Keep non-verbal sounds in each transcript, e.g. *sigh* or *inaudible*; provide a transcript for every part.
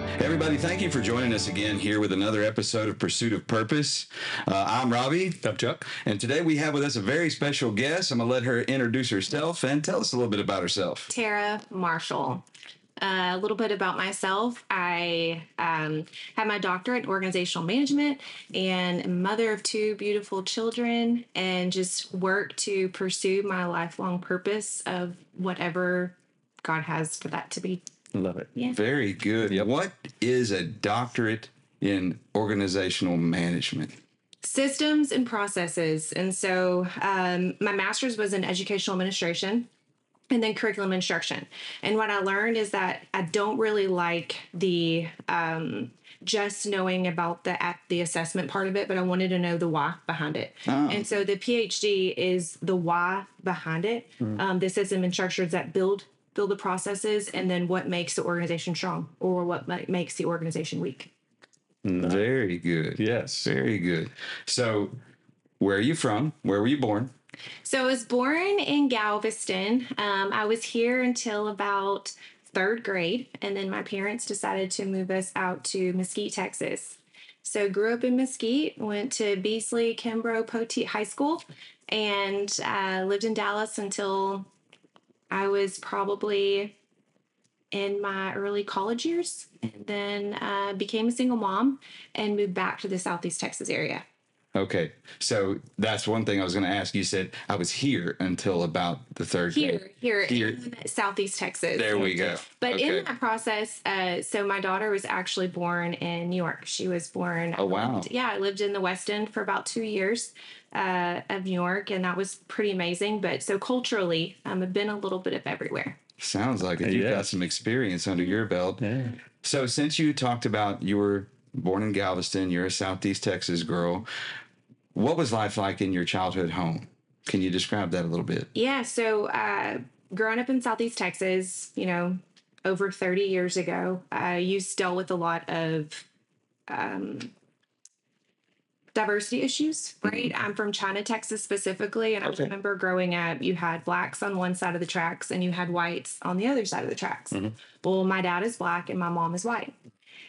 Everybody, thank you for joining us again here with another episode of Pursuit of Purpose. Uh, I'm Robbie. I'm Chuck. And today we have with us a very special guest. I'm going to let her introduce herself and tell us a little bit about herself. Tara Marshall. Uh, a little bit about myself. I um, have my doctorate in organizational management and mother of two beautiful children, and just work to pursue my lifelong purpose of whatever God has for that to be. Love it. Yeah. Very good. Yep. What is a doctorate in organizational management? systems and processes. And so um, my master's was in educational administration and then curriculum instruction. And what I learned is that I don't really like the um, just knowing about the at the assessment part of it, but I wanted to know the why behind it. And so the PhD is the why behind it. Um, the system and structures that build build the processes, and then what makes the organization strong or what makes the organization weak. Very good. Yes. Very good. So, where are you from? Where were you born? So I was born in Galveston. Um, I was here until about third grade, and then my parents decided to move us out to Mesquite, Texas. So grew up in Mesquite, went to Beasley, Kimbrough, Poteet High School, and uh, lived in Dallas until I was probably in my early college years, and then uh, became a single mom and moved back to the Southeast Texas area. Okay. So, that's one thing I was going to ask. You said I was here until about the third Here, grade. here, Here. in Southeast Texas. There we go. But okay. in that process, uh, so my daughter was actually born in New York. She was born. Oh, wow. I lived- yeah, I lived in the West End for about two years uh, of New York, and that was pretty amazing. But so culturally, um, I've been a little bit of everywhere. Sounds like it. You've Yeah. got some experience under your belt. Yeah. So, since you talked about you were born in Galveston, you're a Southeast Texas girl. What was life like in your childhood home? Can you describe that a little bit? Yeah, so uh, growing up in Southeast Texas, you know, over 30 years ago, I used to deal with a lot of um, diversity issues, right? I'm from China, Texas specifically, and I remember growing up, you had blacks on one side of the tracks and you had whites on the other side of the tracks. Well, my dad is black and my mom is white.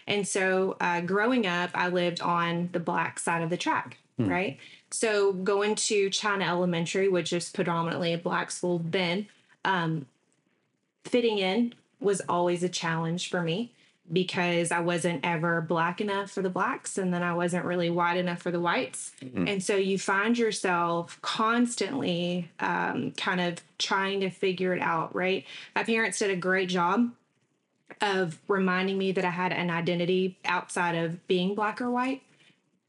And so uh, growing up, I lived on the black side of the track, right? So going to China Elementary, which is predominantly a black school then, um, fitting in was always a challenge for me because I wasn't ever black enough for the blacks and then I wasn't really white enough for the whites. And so you find yourself constantly um, kind of trying to figure it out, right? My parents did a great job of reminding me that I had an identity outside of being black or white,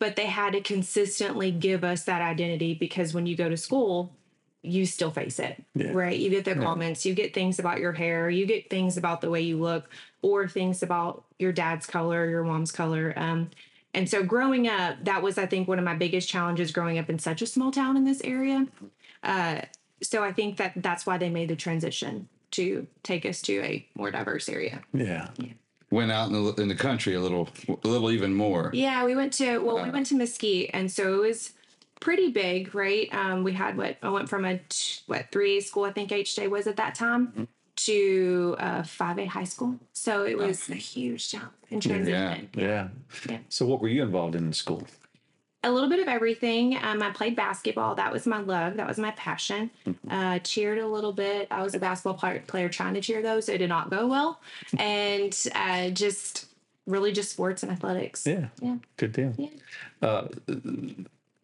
but they had to consistently give us that identity because when you go to school, you still face it, Yeah. right? You get the comments, you get things about your hair, you get things about the way you look, or things about your dad's color, your mom's color. Um, and so growing up, that was, I think, one of my biggest challenges growing up in such a small town in this area. Uh, so I think that that's why they made the transition to take us to a more diverse area. Yeah. Went out in the, in the country a little, a little even more. Yeah, we went to well, we went to Mesquite, and so it was pretty big, right? Um, we had what I went from a t- what three school I think HJ was at that time to uh, five A high school, so it was a huge jump in transition. Yeah. Yeah. So, what were you involved in in school? A little bit of everything. Um, I played basketball. That was my love. That was my passion. Uh, cheered a little bit. I was a basketball player, trying to cheer though, so it did not go well. *laughs* And uh, just really just sports and athletics. Yeah. Yeah. Good deal. Yeah. Uh,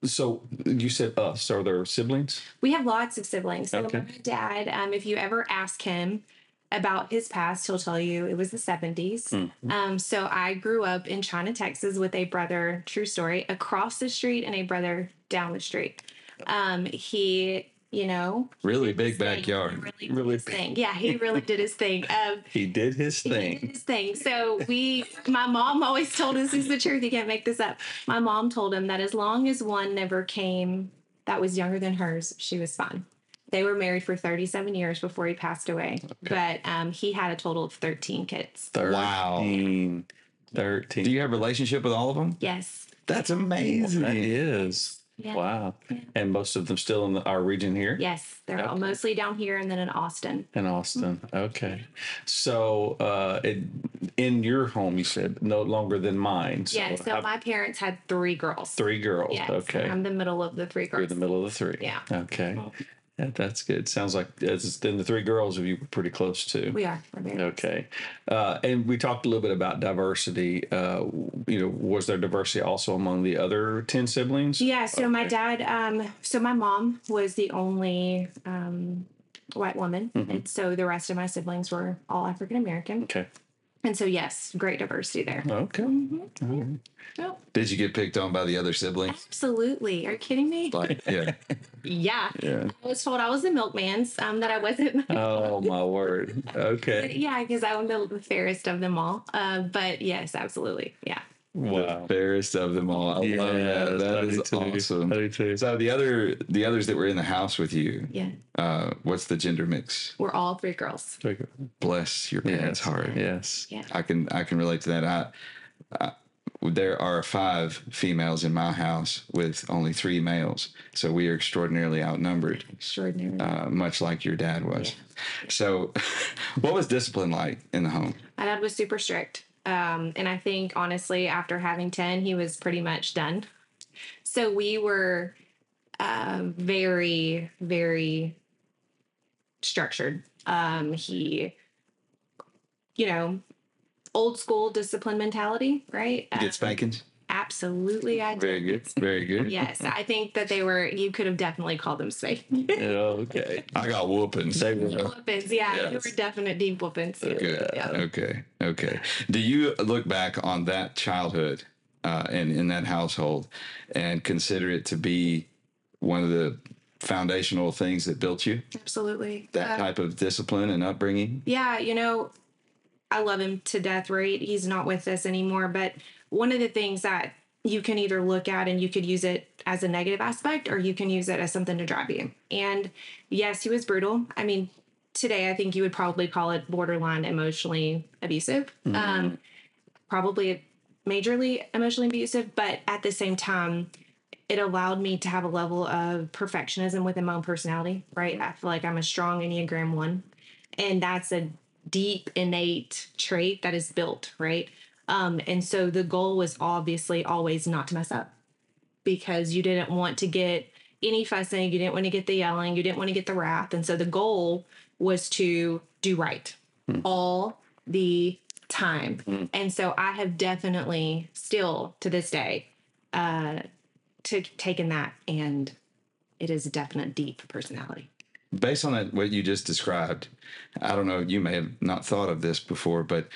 so, you said us. Are there siblings? We have lots of siblings. So Okay. my dad, um, if you ever ask him about his past, he'll tell you it was the 70s. Mm-hmm. Um, so I grew up in China, Texas with a brother, true story, across the street and a brother down the street. Um, he, you know, Really big thing. backyard. He really, Really big. thing. Yeah, he *laughs* really did his thing. Um, He did his he did thing. his thing. So we, my mom always told us this is the truth. You can't make this up. My mom told him that as long as one never came that was younger than hers, she was fine. They were married for 37 years before he passed away, but um, he had a total of 13 kids. 13. Wow. 13. Do you have a relationship with all of them? Yes. That's amazing. that is. Yeah. Wow. And most of them still in the, our region here? Yes, they're all Okay. mostly down here and then in Austin. In Austin. Okay. So, uh, it, in your home, you said no longer than mine. So yeah, so how- my parents had three girls. three girls. Yes, okay. I'm the middle of the three girls. You're the middle of the three. Yeah. Okay. Yeah, that's good. Sounds like as then the three girls of you were pretty close too. we are. We're very close. Okay. Uh, and we talked a little bit about diversity. Uh, you know, was there diversity also among the other 10 siblings? Yeah, so my dad, um, so my mom was the only um, white woman. Mm-hmm. And so the rest of my siblings were all African American. Okay. And so, yes, great diversity there. Okay. Mm-hmm. All right. Oh, Did you get picked on by the other siblings? absolutely. Are you kidding me? Like, yeah. *laughs* Yeah. Yeah. I was told I was the milkman's, um, that I wasn't. *laughs* Oh my word. Okay. yeah, because I'm the, the fairest of them all. Uh, but yes, absolutely. Yeah. Wow. Fairest of them all. I love that. That I is do too. awesome. I too. So the other the others that were in the house with you, Yeah. uh, what's the gender mix? We're all three girls. Bless your parents' Yes. heart. Yes. Yeah. I can I can relate to that. I, I there are five females in my house with only three males, so we are extraordinarily outnumbered, Extraordinary. uh, much like your dad was. So, *laughs* what was discipline like in the home? My dad was super strict. Um, and I think honestly, after having 10, he was pretty much done. So we were uh, very, very structured. Um, he, you know, old school discipline mentality, right? You Uh, get spankings? Absolutely, I did. Very good. Very good. Yes, I think that they were. You could have definitely called them space *laughs* Okay. I got whoopings. Whoopings. Yeah, Yes. were definite deep whoopings. Good. Yeah. Okay. Okay. Do you look back on that childhood uh, and in that household and consider it to be one of the foundational things that built you? Absolutely. That Uh, type of discipline and upbringing? Yeah, you know, I love him to death, right? He's not with us anymore. But one of the things that you can either look at and you could use it as a negative aspect or you can use it as something to drive you. And yes, he was brutal. I mean, today I think you would probably call it borderline emotionally abusive. Um, probably majorly emotionally abusive, but at the same time, it allowed me to have a level of perfectionism within my own personality, right? I feel like I'm a strong Enneagram one, and that's a deep innate trait that is built, right? Um, and so the goal was obviously always not to mess up because you didn't want to get any fussing, you didn't want to get the yelling, you didn't want to get the wrath. And so the goal was to do right all the time. And so I have definitely still to this day uh to taken that and it is a definite deep personality. Based on that, what you just described, I don't know, you may have not thought of this before, but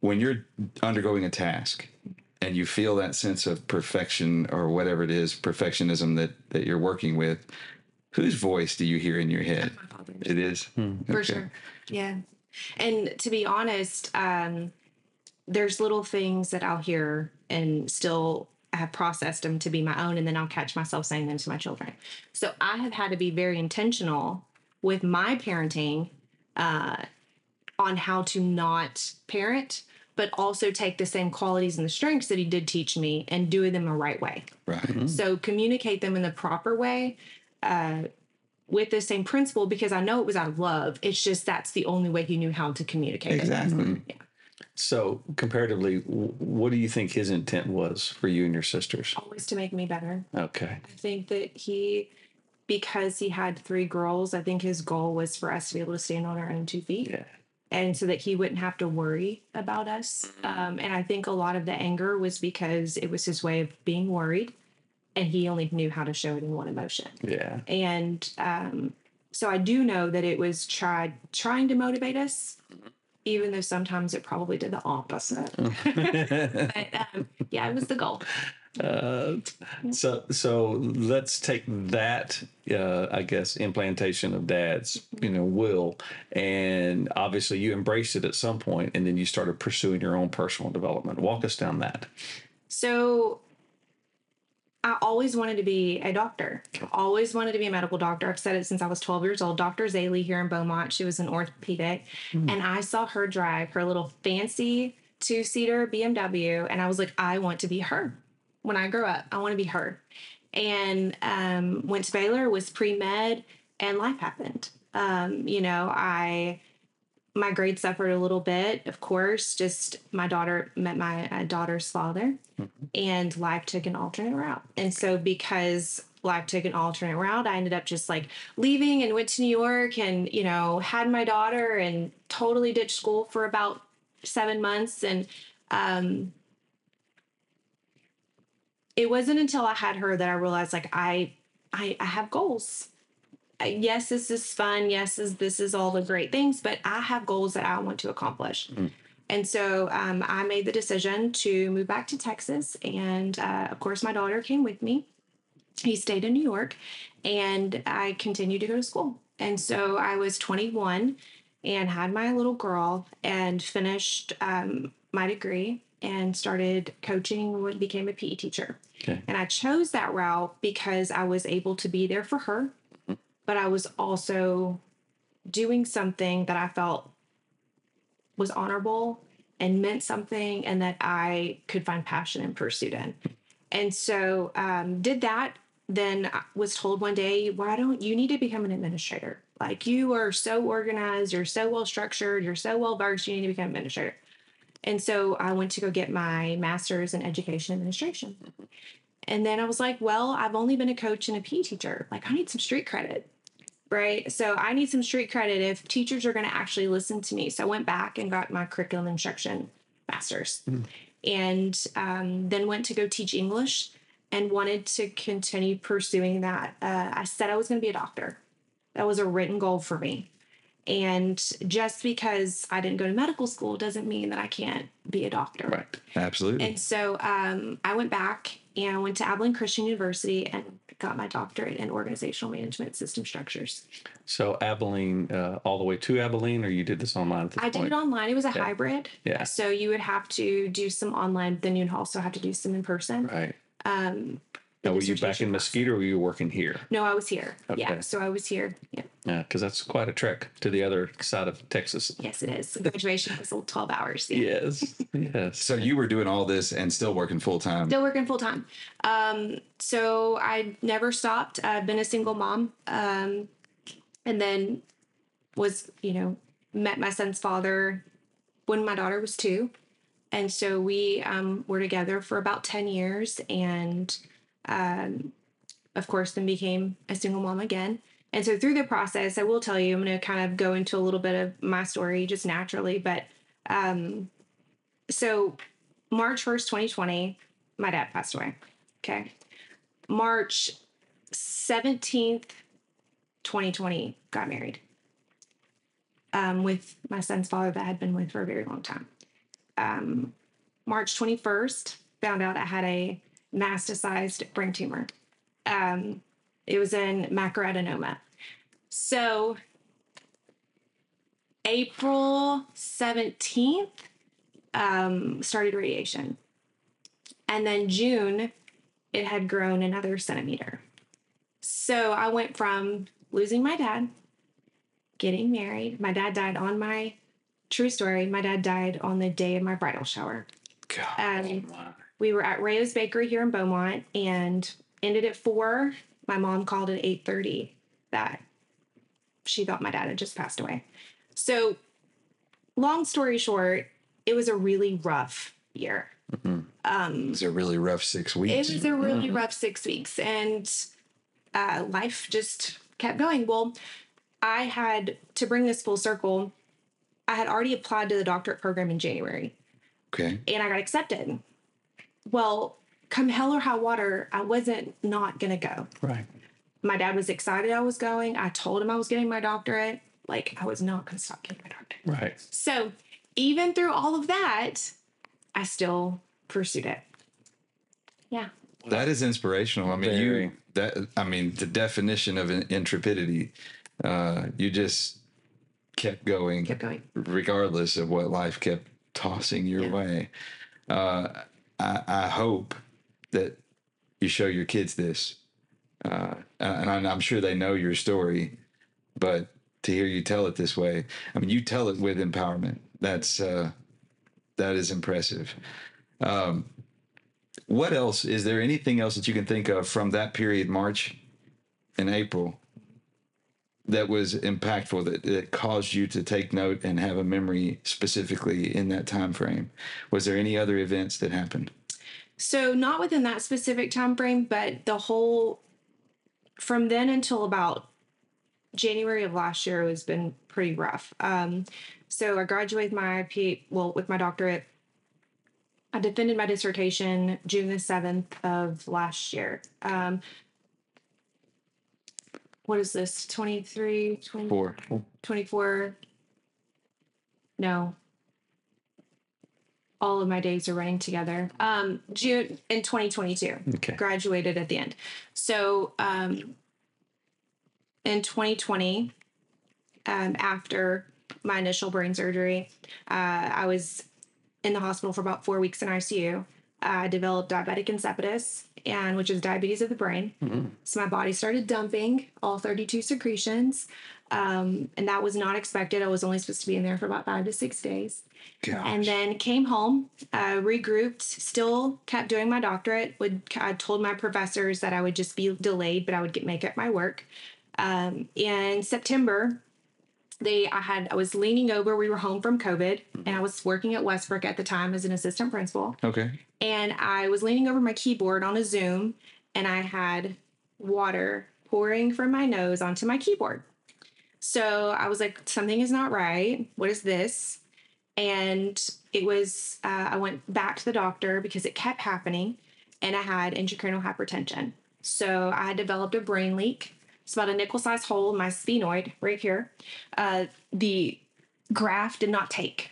when you're undergoing a task and you feel that sense of perfection or whatever it is, perfectionism that, that you're working with, whose voice do you hear in your head? My father's. It is? for Okay. sure yeah and to be honest um there's little things that i'll hear and still have processed them to be my own and then i'll catch myself saying them to my children so i have had to be very intentional with my parenting uh on how to not parent but also take the same qualities and the strengths that he did teach me and do them the right way Right. so communicate them in the proper way uh, with the same principle because I know it was out of love. It's just that's the only way he knew how to communicate it. Exactly. So, comparatively, what do you think his intent was for you and your sisters? Always to make me better. Okay. I think that he, because he had three girls, I think his goal was for us to be able to stand on our own two feet. Yeah. And so that he wouldn't have to worry about us. Um, and I think a lot of the anger was because it was his way of being worried and he only knew how to show it in one emotion. Yeah. and um, so I do know that it was tried trying to motivate us, even though sometimes it probably did the opposite. *laughs* but um, yeah, it was the goal. Uh, so so let's take that uh, I guess implantation of dad's you know will and obviously you embraced it at some point and then you started pursuing your own personal development. Walk us down that. So I always wanted to be a doctor. I always wanted to be a medical doctor. I've said it since I was 12 years old. Dr. Zaley here in Beaumont, she was an orthopedic, and I saw her drive her little fancy two seater BMW, and I was like, I want to be her when I grow up. I want to be her. and um, went to Baylor, was pre med, and life happened. Um, you know, I my grades suffered a little bit, of course. Just my daughter met my uh, daughter's father, and life took an alternate route. And so, because life took an alternate route, I ended up just like leaving and went to New York, and you know, had my daughter and totally ditched school for about seven months, and um, it wasn't until I had her that I realized like I I, I have goals. Yes, this is fun. Yes, this, this is all the great things, but I have goals that I want to accomplish. And so um, I made the decision to move back to Texas. And uh, of course, my daughter came with me. He stayed in New York and I continued to go to school. And so I was 21 and had my little girl and finished um, my degree and started coaching and became a PE teacher. Okay. And I chose that route because I was able to be there for her, but I was also doing something that I felt was honorable and meant something and that I could find passion and pursuit in. And so um, did that. Then I was told one day, why don't you need to become an administrator? Like you are so organized, you're so well structured, you're so well versed, you need to become an administrator. And so I went to go get my master's in education administration. And then I was like, well, I've only been a coach and a PE teacher. Like I need some street credit. Right. So I need some street credit if teachers are going to actually listen to me. So I went back and got my curriculum instruction master's and um, then went to go teach English and wanted to continue pursuing that. Uh, I said I was going to be a doctor. That was a written goal for me. And just because I didn't go to medical school doesn't mean that I can't be a doctor. Right. Absolutely. And so um, I went back and I went to Abilene Christian University and got my doctorate in organizational management system structures. So Abilene, uh, all the way to Abilene, or you did this online at this I did it online. It was a hybrid. Yeah. So you would have to do some online, then you'd also have to do some in person. Right. Um, Now, were you back in. Mesquite or were you working here? no, I was here. Yeah. Okay. So I was here. Yeah. Yeah, because that's quite a trek to the other side of Texas. Yes, it is. Graduation was 12 hours. Yes. Yes. so you were doing all this and still working full time. Still working full time. Um, so I never stopped. I've been a single mom. Um, and then was, you know, met my son's father when my daughter was two. And so we um, were together for about 10 years. And um, of course, then became a single mom again. And so through the process, I will tell you, I'm going to kind of go into a little bit of my story just naturally. But um, so March 1st, 2020, my dad passed away. Okay. March 17th, 2020, got married um, with my son's father that I had been with for a very long time. Um, March 21st, found out I had a masticized brain tumor. Um, it was in macroadenoma. So, April 17th, um, started radiation. And then June, it had grown another centimeter. So I went from losing my dad, getting married. My dad died on my true story. My dad died on the day of my bridal shower. God. Um, we were at Rao's Bakery here in Beaumont and ended at four. My mom called at eight thirty that she thought my dad had just passed away. So, long story short, it was a really rough year. Mm-hmm. Um, it was a really rough six weeks. It was a really mm-hmm. rough six weeks, and uh, life just kept going. Well, I had to bring this full circle. I had already applied to the doctorate program in January, okay. and I got accepted. Well, come hell or high water, I wasn't not gonna go. Right. My dad was excited I was going. I told him I was getting my doctorate. Like I was not gonna stop getting my doctorate. Right. So even through all of that, I still pursued it. Yeah. That is inspirational. I mean, Very. you that I mean, the definition of in- intrepidity. Uh, you just kept going, Kept going. regardless of what life kept tossing your Yeah. way. Uh, I, I hope that you show your kids this, uh, and I'm, sure they know your story, but to hear you tell it this way, I mean, you tell it with empowerment. That's uh, that is impressive. Um, what else is there anything else that you can think of from that period, March and April, that was impactful that, that caused you to take note and have a memory specifically in that time frame? Was there any other events that happened? So not within that specific time frame, but the whole from then until about January of last year has been pretty rough. Um, so I graduated my P well with my doctorate. I defended my dissertation June the seventh of last year. Um, what is this 23 20, Four. 24 no all of my days are running together. Um june in 2022 Okay. graduated at the end. So um in 2020 um after my initial brain surgery uh i was in the hospital for about four weeks in icu i developed diabetic insipidus and which is diabetes of the brain. So my body started dumping all 32 secretions. Um, and that was not expected. I was only supposed to be in there for about five to six days and then came home, uh, regrouped, still kept doing my doctorate. Would I told my professors that I would just be delayed, but I would get make up my work. Um, in September, they I had I was leaning over. We were home from COVID, and I was working at Westbrook at the time as an assistant principal. Okay. And I was leaning over my keyboard on a Zoom, and I had water pouring from my nose onto my keyboard. So I was like, something is not right. What is this? And it was uh, i went back to the doctor because it kept happening and i had intracranial hypertension. So i had developed a brain leak. It's about a nickel sized hole in my sphenoid right here. Uh, the graft did not take.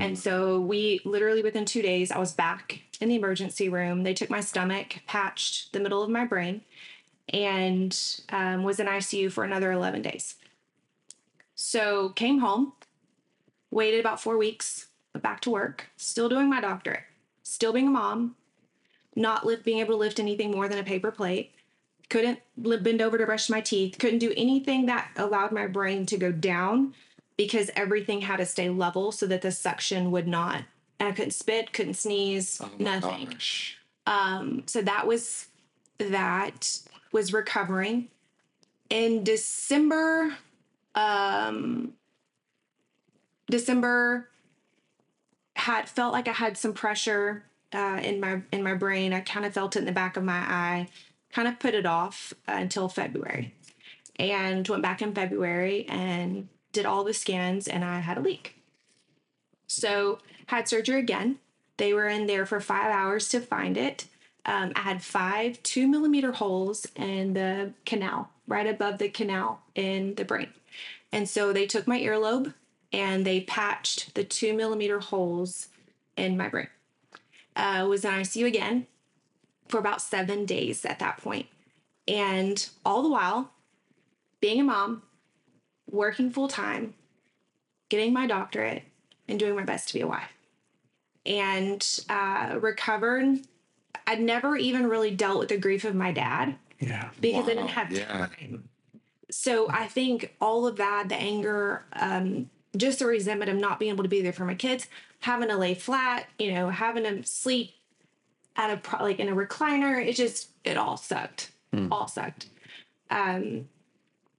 And so we literally within two days i was back in the emergency room. They took my stomach patched the middle of my brain and um, was in icu for another 11 days. So came home waited about four weeks, went back to work, still doing my doctorate, still being a mom, not lift, being able to lift anything more than a paper plate, couldn't bend over to brush my teeth, couldn't do anything that allowed my brain to go down because everything had to stay level so that the suction would not. I couldn't spit, couldn't sneeze, nothing. Um, so that was that was recovering. In December, um, December had felt like I had some pressure uh, in my in my brain. I kind of felt it in the back of my eye. Kind of put it off uh, until February, and went back in February and did all the scans, and I had a leak. So had surgery again. They were in there for five hours to find it. Um, I had five two millimeter holes in the canal, right above the canal in the brain. And so they took my earlobe and they patched the two millimeter holes in my brain. Uh, was in ICU again for about seven days at that point. And all the while, being a mom, working full time, getting my doctorate, and doing my best to be a wife. And uh, recovered. I'd never even really dealt with the grief of my dad Yeah. because I didn't have Yeah. time. So I think all of that, the anger, um, just the resentment of not being able to be there for my kids, having to lay flat, you know, having to sleep at a pro- like in a recliner, it just it all sucked, all sucked. Um,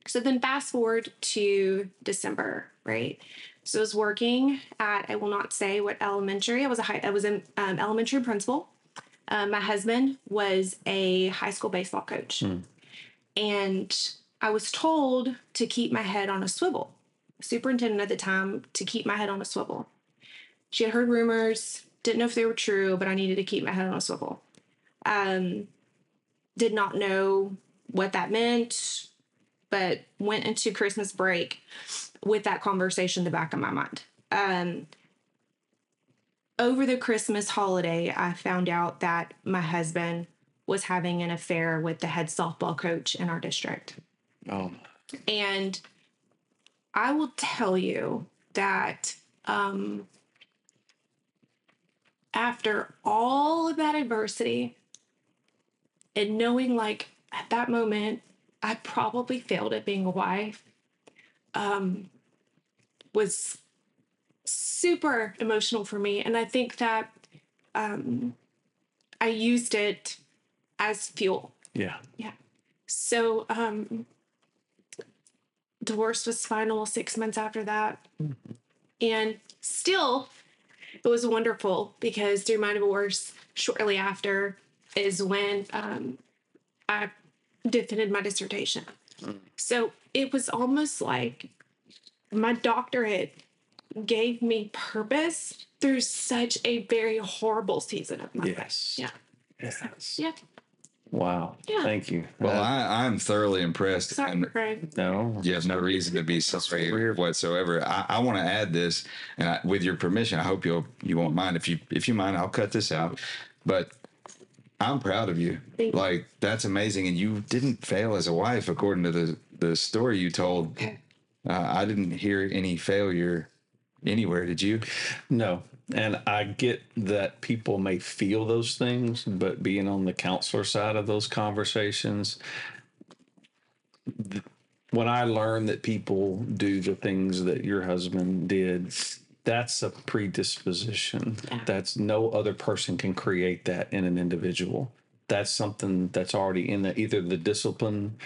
so then fast forward to December, right? So I was working at I will not say what elementary. I was a high, I was an um, elementary principal. Um, my husband was a high school baseball coach, and I was told to keep my head on a swivel. Superintendent at the time to keep my head on a swivel. She had heard rumors, didn't know if they were true, but I needed to keep my head on a swivel. Um, did not know what that meant, but went into Christmas break with that conversation in the back of my mind. Um, over the Christmas holiday, I found out that my husband was having an affair with the head softball coach in our district. Oh, And I will tell you that um, after all of that adversity and knowing, like, at that moment, I probably failed at being a wife, um, was super emotional for me. And I think that um, I used it as fuel. Yeah. Yeah. So um divorce was final six months after that. And still it was wonderful because through my divorce, shortly after is when um I defended my dissertation. So it was almost like my doctorate gave me purpose through such a very horrible season of my life. Yes. Yeah. Yes. Yeah. Wow. Yeah. Thank you. Well, That- I, I'm thoroughly impressed. Sorry and for crying. no. you have no reason to be sorry weird. whatsoever. I, I want to add this, and I, with your permission, I hope you'll you won't mind. If you if you mind, I'll cut this out. But I'm proud of you. Thank. Like that's amazing, and you didn't fail as a wife, according to the the story you told. Uh, I didn't hear any failure anywhere. Did you? No. And I get that people may feel those things, but being on the counselor side of those conversations, th- when I learned that people do the things that your husband did, that's a predisposition. That's no other person can create that in an individual. That's something that's already in the either the discipline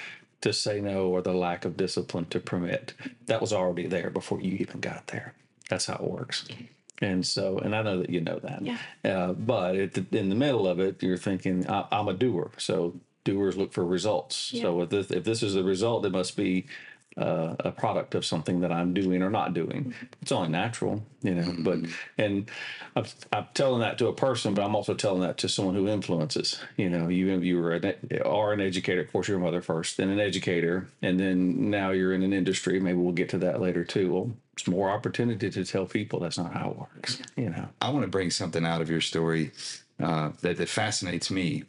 to say no or the lack of discipline to permit. That was already there before you even got there. That's how it works. And so, and I know that you know that. Yeah. Uh, but the, in the middle of it, you're thinking, I, I'm a doer. So doers look for results. So if this, if this is the result, it must be uh, a product of something that I'm doing or not doing. It's only natural, you know. But and I'm, I'm telling that to a person, but I'm also telling that to someone who influences. You know, you you were an, are an educator. Of course, your mother first, then an educator, and then now you're in an industry. Maybe we'll get to that later too. Well, it's more opportunity to tell people that's not how it works. You know. I want to bring something out of your story uh, that, that fascinates me.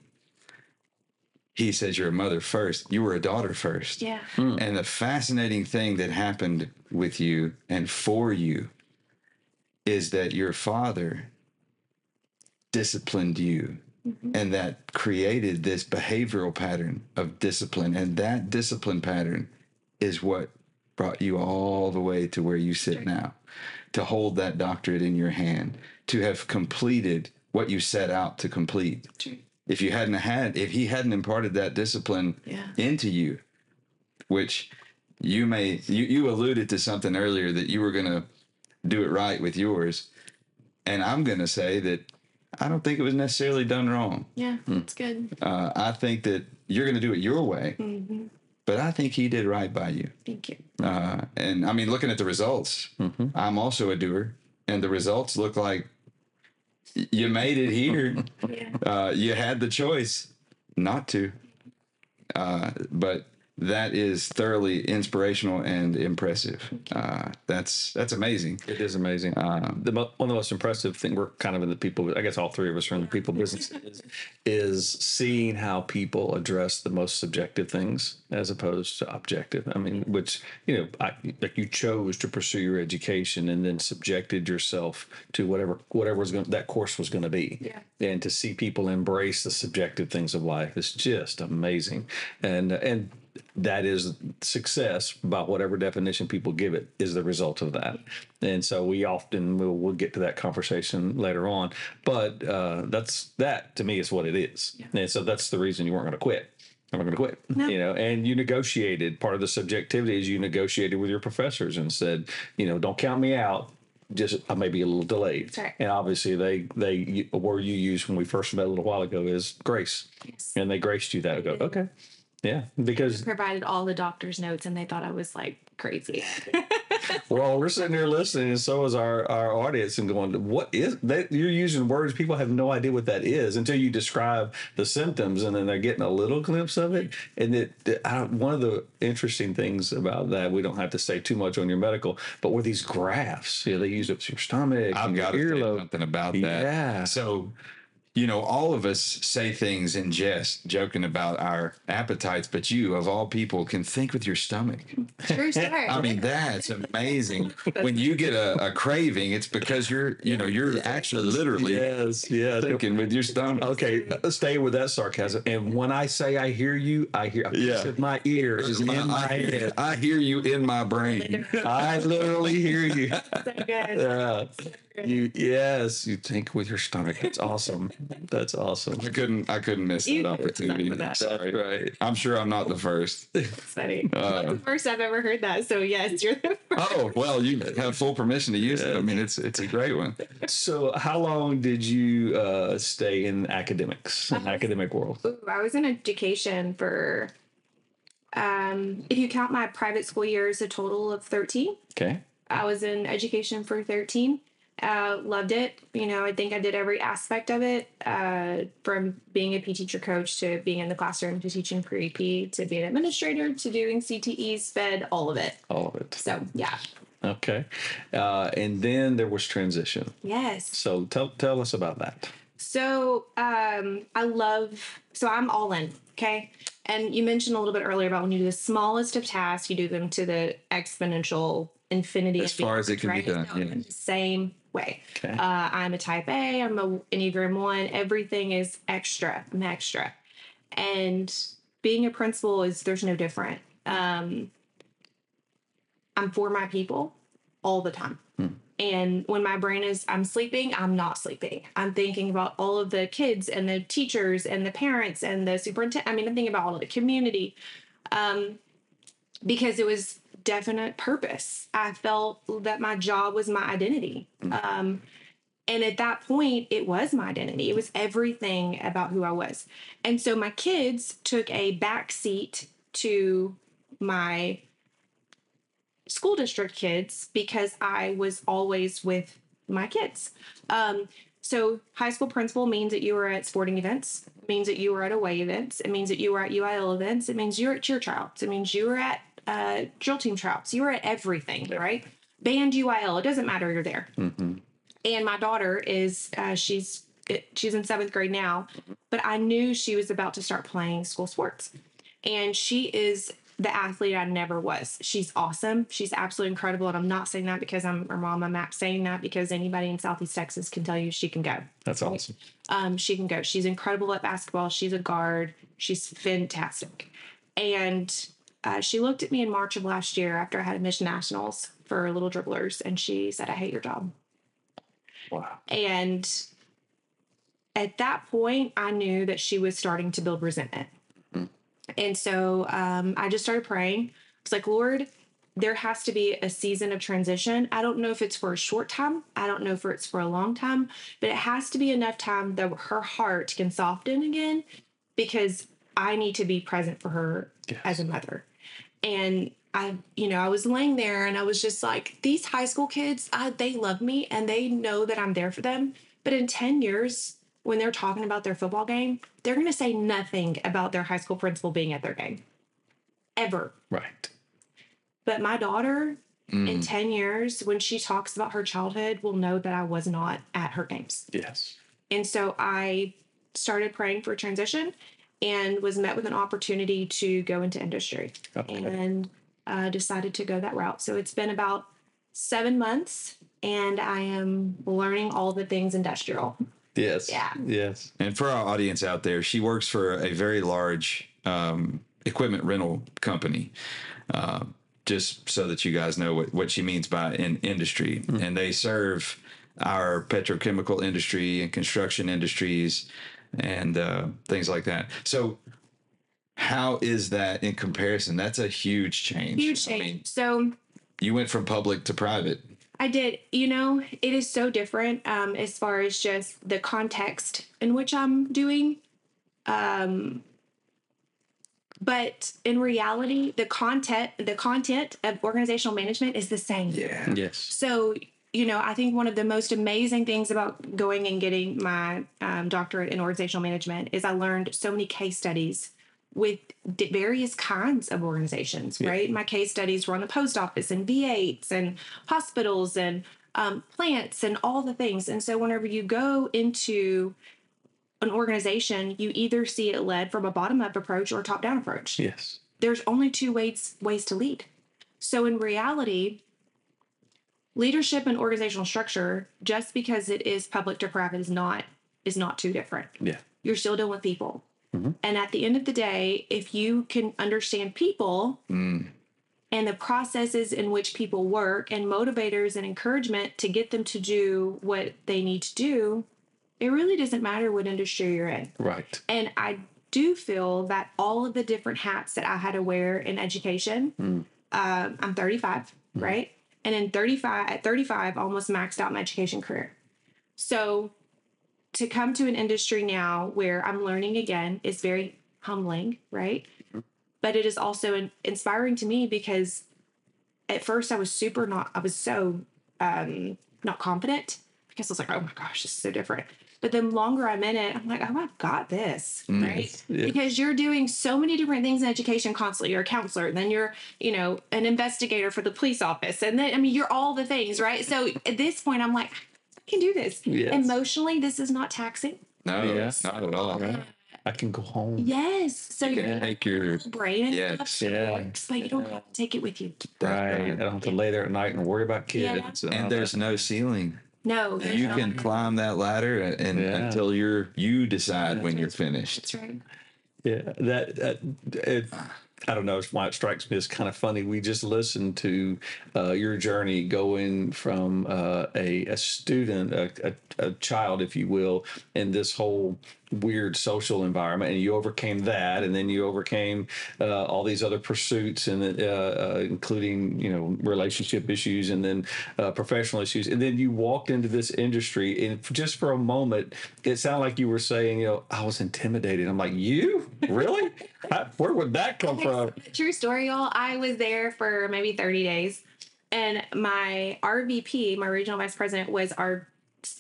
He says you're a mother first. You were a daughter first. Yeah. Hmm. And the fascinating thing that happened with you and for you is that your father disciplined you mm-hmm. and that created this behavioral pattern of discipline. And that discipline pattern is what brought you all the way to where you sit now to hold that doctorate in your hand, to have completed what you set out to complete. True. If you hadn't had, if he hadn't imparted that discipline Yeah. into you, which you may you, you alluded to something earlier that you were going to do it right with yours and i'm going to say that i don't think it was necessarily done wrong Yeah. That's good. uh, i think that you're going to do it your way but i think he did right by you Thank you. uh, and i mean looking at the results i'm also a doer and the results look like y- you made it here *laughs* Yeah. uh, you had the choice not to. Uh, but that is thoroughly inspirational and impressive. Uh, that's that's amazing. It is amazing. the mo- one of the most impressive thing we're kind of in the people. I guess all three of us are in the people business. Is, is seeing how people address the most subjective things as opposed to objective. I mean, which you know, I, like you chose to pursue your education and then subjected yourself to whatever whatever was going that course was going to be. Yeah. And to see people embrace the subjective things of life is just amazing. And and that is success by whatever definition people give it is the result of that and so we often will we'll get to that conversation later on but uh, that's that to me is what it is and so that's the reason you weren't going to quit I'm not going to quit, you know. And you negotiated. Part of the subjectivity is you negotiated with your professors and said, you know, don't count me out. Just I may be a little delayed. Right. And obviously, they they a word you used when we first met a little while ago is grace, Yes. and they graced you that. Go, okay, yeah, because Provided all the doctor's notes, and they thought I was like crazy. *laughs* Well, we're sitting here listening, and so is our, our audience, and going, "What is that? You're using words people have no idea what that is until you describe the symptoms, and then they're getting a little glimpse of it." And it, it- I one of the interesting things about that, we don't have to say too much on your medical, but were these graphs? Yeah, they use it for your stomach, I've and your got to say earlobe. something about that. Yeah. So, you know, all of us say things in jest, joking about our appetites, but you, of all people, can think with your stomach. True story. *laughs* I mean, that's amazing. *laughs* when you get a, a craving, it's because you're, you know, you're actually literally Yes, yeah. thinking with your stomach. Okay, uh, stay with that sarcasm. And when I say I hear you, I hear. Yeah. my ear is in I, my I hear, head. I hear you in my brain. *laughs* I literally hear you. so good. Yeah. *laughs* You yes, you think with your stomach. That's awesome. That's awesome. I couldn't. I couldn't miss that You- opportunity. That's Sorry. right. I'm sure I'm not the first. *laughs* Funny. Uh, That's the first I've ever heard that. So yes, you're the *laughs* first. Oh well, you have full permission to use it. I mean, it's it's a great one. So, how long did you uh, stay in academics, in academic world? I was in education for, um, if you count my private school years, a total of 13. Okay. I was in education for 13. Uh, loved it. You know, I think I did every aspect of it uh, from being a P teacher coach to being in the classroom to teaching pre P to being an administrator to doing CTE, SPED, all of it. All of it. So, yeah. Okay. Uh, and then there was transition. Yes. So, tell tell us about that. So um, I love. So I'm all in. Okay. And you mentioned a little bit earlier about when you do the smallest of tasks, you do them to the exponential infinity. As far as it can be done, So yeah. The same way. Okay. Uh, I'm a type A. I'm a Enneagram one. Everything is extra. I'm extra. And being a principal is there's no different. Um, I'm for my people all the time. And when my brain is, I'm sleeping, I'm not sleeping. I'm thinking about all of the kids and the teachers and the parents and the superintendent. I mean, I'm thinking about all of the community um, because it was definite purpose. I felt that my job was my identity. Um, and at that point, it was my identity. It was everything about who I was. And so my kids took a back seat to my school district kids because I was always with my kids. Um, so high school principal means that you were at sporting events, means that you were at away events, it means that you were at UIL events, it means you're at cheer tryouts, it means you were at uh, drill team tryouts, you were at everything, right? Band UIL, it doesn't matter, you're there. And my daughter is uh, she's she's in seventh grade now, but I knew she was about to start playing school sports, and she is the athlete I never was. She's awesome. She's absolutely incredible, and I'm not saying that because I'm her mom. I'm not saying that because anybody in Southeast Texas can tell you she can go. That's awesome. Um, she can go. She's incredible at basketball. She's a guard. She's fantastic. And uh, she looked at me in March of last year after I had a Mission Nationals for Little Dribblers, and she said, "I hate your job." Wow. And at that point, I knew that she was starting to build resentment. And so um, I just started praying. I was like, Lord, there has to be a season of transition. I don't know if it's for a short time. I don't know if it's for a long time, but it has to be enough time that her heart can soften again because I need to be present for her Yes. as a mother. And I, you know, I was laying there and I was just like, these high school kids, I, they love me and they know that I'm there for them. But in 10 years, when they're talking about their football game, they're going to say nothing about their high school principal being at their game ever. Right. But my daughter, in mm. 10 years, when she talks about her childhood, will know that I was not at her games. Yes. And so I started praying for transition and was met with an opportunity to go into industry Okay. and uh, decided to go that route. So it's been about seven months and I am learning all the things industrial. Yes. Yeah. Yes. And for our audience out there, she works for a very large um, equipment rental company. Uh, just so that you guys know what, what she means by in industry, and they serve our petrochemical industry and construction industries and uh, things like that. So, how is that in comparison? That's a huge change. Huge I change. mean, so you went from public to private. I did. You know, it is so different um, as far as just the context in which I'm doing. Um, but in reality, the content the content of organizational management is the same. Yeah. Yes. So, you know, I think one of the most amazing things about going and getting my um, doctorate in organizational management is I learned so many case studies with d- various kinds of organizations, right? My case studies were on the post office and VAs and hospitals and um, plants and all the things. And so, whenever you go into an organization, you either see it led from a bottom up approach or a top down approach Yes. there's only two ways ways to lead. So in reality, leadership and organizational structure, just because it is public to private, is not is not too different. Yeah. You're still dealing with people. Mm-hmm. And at the end of the day, if you can understand people, mm. and the processes in which people work and motivators and encouragement to get them to do what they need to do, it really doesn't matter what industry you're in. Right. And I do feel that all of the different hats that I had to wear in education, um, I'm 35, mm. right? And in 35, at 35, almost maxed out my education career. So to come to an industry now where I'm learning again is very humbling, right? But it is also inspiring to me because at first I was super not, I was so um, not confident because I was like, oh my gosh, this is so different. But the longer I'm in it, I'm like, oh, I've got this, mm, right? Yeah. Because you're doing so many different things in education constantly. You're a counselor, then you're, you know, an investigator for the police office, and then I mean, you're all the things, right? So at this point, I'm like, I can do this. Yes. Emotionally, this is not taxing. No, Yes. not at all. Right. I can go home. Yes. So You can take your brain and Yes. stuff Yeah. works, but you don't have to take it with you. Right. I don't have to lay there at night and worry about Yeah. kids. and there's no ceiling. No, You no- can climb that ladder and Yeah. until you're you decide when you're finished. That's right. Yeah, that, that it, I don't know why it strikes me as kind of funny. We just listened to uh, your journey going from uh, a, a student, a, a, a child, if you will, in this whole weird social environment, and you overcame that, and then you overcame uh, all these other pursuits, and uh, uh, including you know relationship issues, and then uh, professional issues, and then you walked into this industry, and just for a moment, it sounded like you were saying, you know, I was intimidated. I'm like, you really? How, where would that come from? True story, y'all. I was there for maybe 30 days, and my RVP, my regional vice president, was our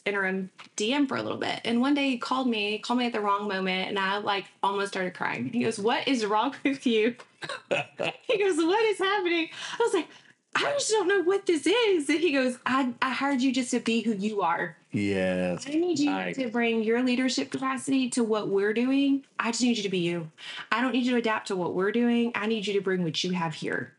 interim DM for a little bit. And one day he called me, called me at the wrong moment, and I like almost started crying. He goes, "What is wrong *laughs* with you?" *laughs* he goes, "What is happening?" I was like, "I just don't know what this is." And he goes, "I I hired you just to be who you are." Yes. I need you to bring your leadership capacity to what we're doing. I just need you to be you. I don't need you to adapt to what we're doing. I need you to bring what you have here.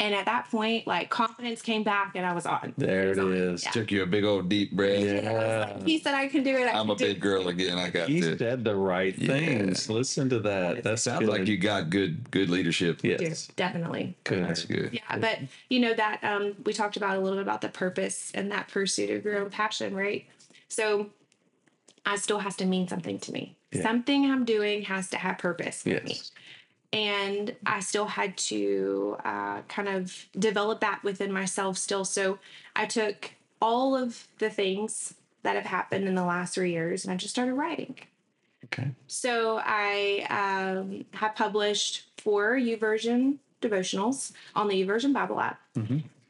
And at that point, like confidence came back and I was on. There it was it is. Yeah. Took you a big old deep breath. Yeah. He said I can do it. I I'm a do big it. girl again. I got He to. said the right Yeah. things. Listen to that. That Sounds like you got good good leadership. Do, Yes. definitely. Good. That's good. Yeah, but you know that um, we talked about a little bit about the purpose and that pursuit of your own passion, right? So, I still has to mean something to me. Yeah. Something I'm doing has to have purpose for me. And I still had to uh, kind of develop that within myself still. So I took all of the things that have happened in the last three years and I just started writing. Okay. So I um, have published four YouVersion devotionals on the YouVersion Bible app,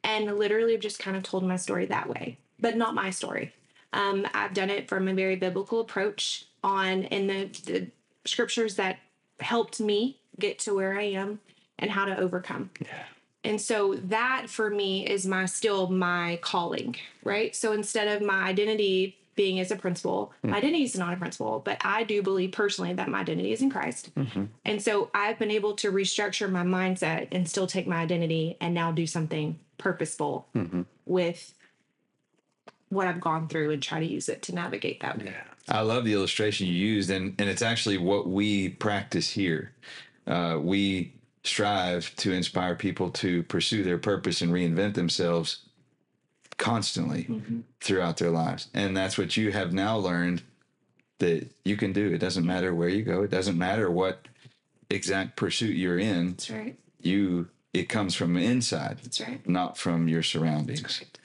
and literally have just kind of told my story that way, but not my story. Um, I've done it from a very biblical approach on in the, the scriptures that helped me get to where I am and how to overcome. Yeah. And so that for me is my still my calling, right? So instead of my identity being as a principal, hmm. my identity is not a principal, but I do believe personally that my identity is in Christ. Mm-hmm. And so I've been able to restructure my mindset and still take my identity and now do something purposeful mm-hmm. with what I've gone through and try to use it to navigate that. Yeah. I love the illustration you used, and, and it's actually what we practice here. Uh, we strive to inspire people to pursue their purpose and reinvent themselves constantly throughout their lives. And that's what you have now learned that you can do. It doesn't matter where you go, it doesn't matter what exact pursuit you're in. That's right. You it comes from inside, That's right. not from your surroundings. That's right.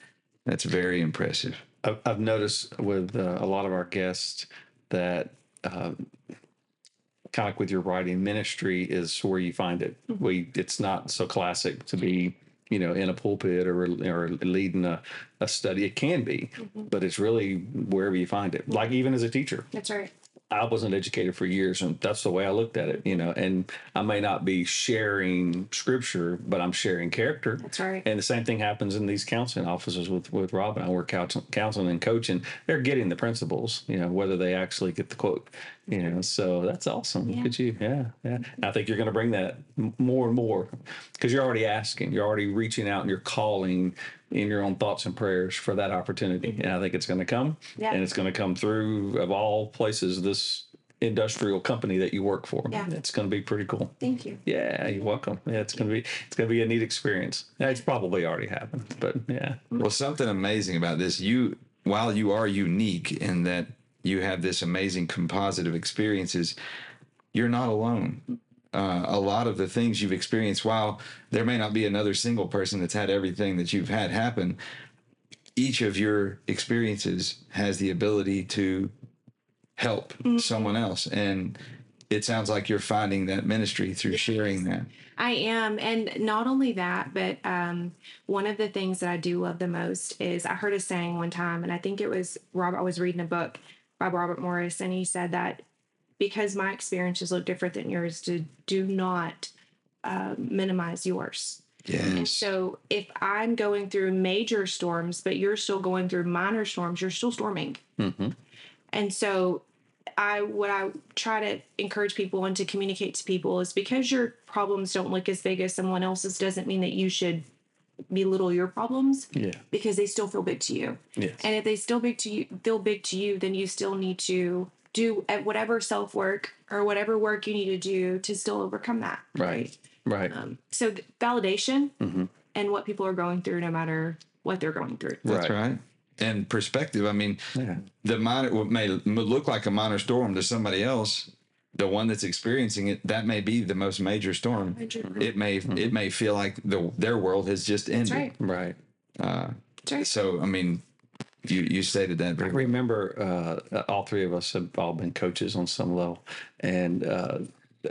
that's very impressive. I've, I've noticed with uh, a lot of our guests that um, kind of like with your writing ministry is where you find it. Mm-hmm. We it's not so classic to be you know in a pulpit or or leading a, a study. It can be, mm-hmm. but it's really wherever you find it. Like even as a teacher, That's right. I wasn't educated for years, and that's the way I looked at it. You know, and I may not be sharing scripture, but I'm sharing character. That's right. And the same thing happens in these counseling offices with with Rob and I. We're counsel- counseling and coaching. They're getting the principles, you know, whether they actually get the quote. You know, so that's awesome. Look at you, yeah, yeah. And I think you're going to bring that more and more because you're already asking, you're already reaching out, and you're calling in your own thoughts and prayers for that opportunity. Mm-hmm. And I think it's going to come, Yeah. and it's going to come through of all places this industrial company that you work for. Yeah. It's going to be pretty cool. Thank you. Yeah, you're welcome. Yeah, it's gonna be it's gonna be a neat experience. Yeah, It's probably already happened, but yeah, mm-hmm. Well, something amazing about this, you while you are unique in that you have this amazing composite of experiences, you're not alone. Uh, a lot of the things you've experienced, while there may not be another single person that's had everything that you've had happen, each of your experiences has the ability to help someone else. And it sounds like you're finding that ministry through sharing that. I am. And not only that, but um, one of the things that I do love the most is I heard a saying one time, and I think it was Robert, I was reading a book by Robert Morris, and he said that because my experiences look different than yours, to do not uh, minimize yours. And Yes. so if I'm going through major storms, but you're still going through minor storms, you're still storming. Mm-hmm. And so I what I try to encourage people and to communicate to people is because your problems don't look as big as someone else's doesn't mean that you should belittle your problems yeah, because they still feel big to you. yes, And if they still big to you feel big to you, then you still need to do whatever self work or whatever work you need to do to still overcome that. right, right, Um, so th- validation Mm-hmm. and what people are going through, no matter what they're going through. That's Right. right. And perspective. I mean, yeah, the minor what may look like a minor storm to somebody else the one that's experiencing it that may be the most major storm Major. it may it may feel like the their world has just ended That's right. right. That's right. so i mean you you stated that I very well. remember uh, all three of us have all been coaches on some level, and uh,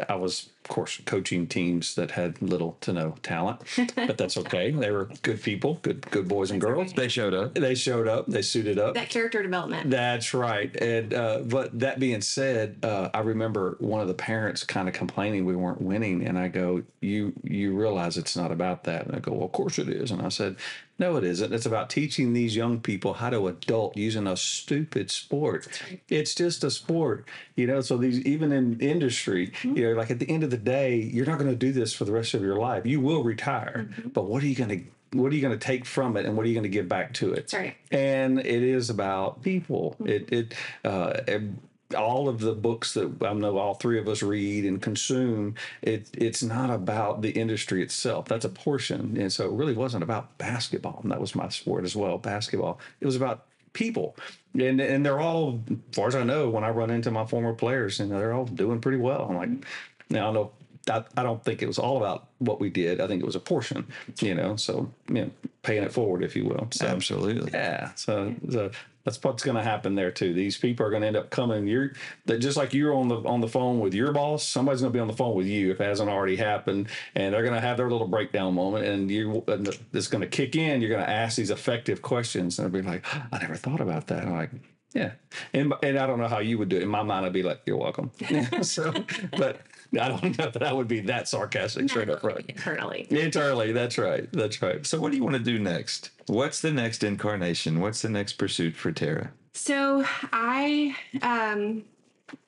I was, course, coaching teams that had little to no talent, but that's *laughs* okay. They were good people, good good boys and girls. they showed up They showed up. They suited up. That character development. That's right. And uh, but that being said, uh, I remember one of the parents kind of complaining we weren't winning, and I go, "You you realize it's not about that?" And I go, "Well, of course it is." And I said, "No, it isn't. It's about teaching these young people how to adult using a stupid sport. It's just a sport, you know. So these even in industry, you know, like at the end of the day, you're not going to do this for the rest of your life. You will retire, mm-hmm. but what are you going to what are you going to take from it, and what are you going to give back to it?" That's right. and it is about people. Mm-hmm. It it uh, ev- all of the books that I know all three of us read and consume. It it's not about the industry itself. That's a portion, and so it really wasn't about basketball. And that was my sport as well, basketball. It was about people, and and they're all, as far as I know, when I run into my former players, and they're all doing pretty well. I'm like, mm-hmm. Now I know. I, I don't think it was all about what we did. I think it was a portion, you know. So, you know, paying it forward, if you will. So, absolutely yeah, so, so that's what's going to happen there too. These people are going to end up coming. You're that just like you're on the on the phone with your boss. Somebody's going to be on the phone with you if it hasn't already happened, and they're going to have their little breakdown moment, and you and it's going to kick in. You're going to ask these effective questions, and they'll be like, "I never thought about that." I'm like. Yeah, and and I don't know how you would do it. In my mind, I'd be like, "You're welcome." *laughs* so, but I don't *laughs* know that I would be that sarcastic straight up front. Internally. Internally, that's right. That's right. so what do you want to do next what's the next incarnation what's the next pursuit for tara So I, um,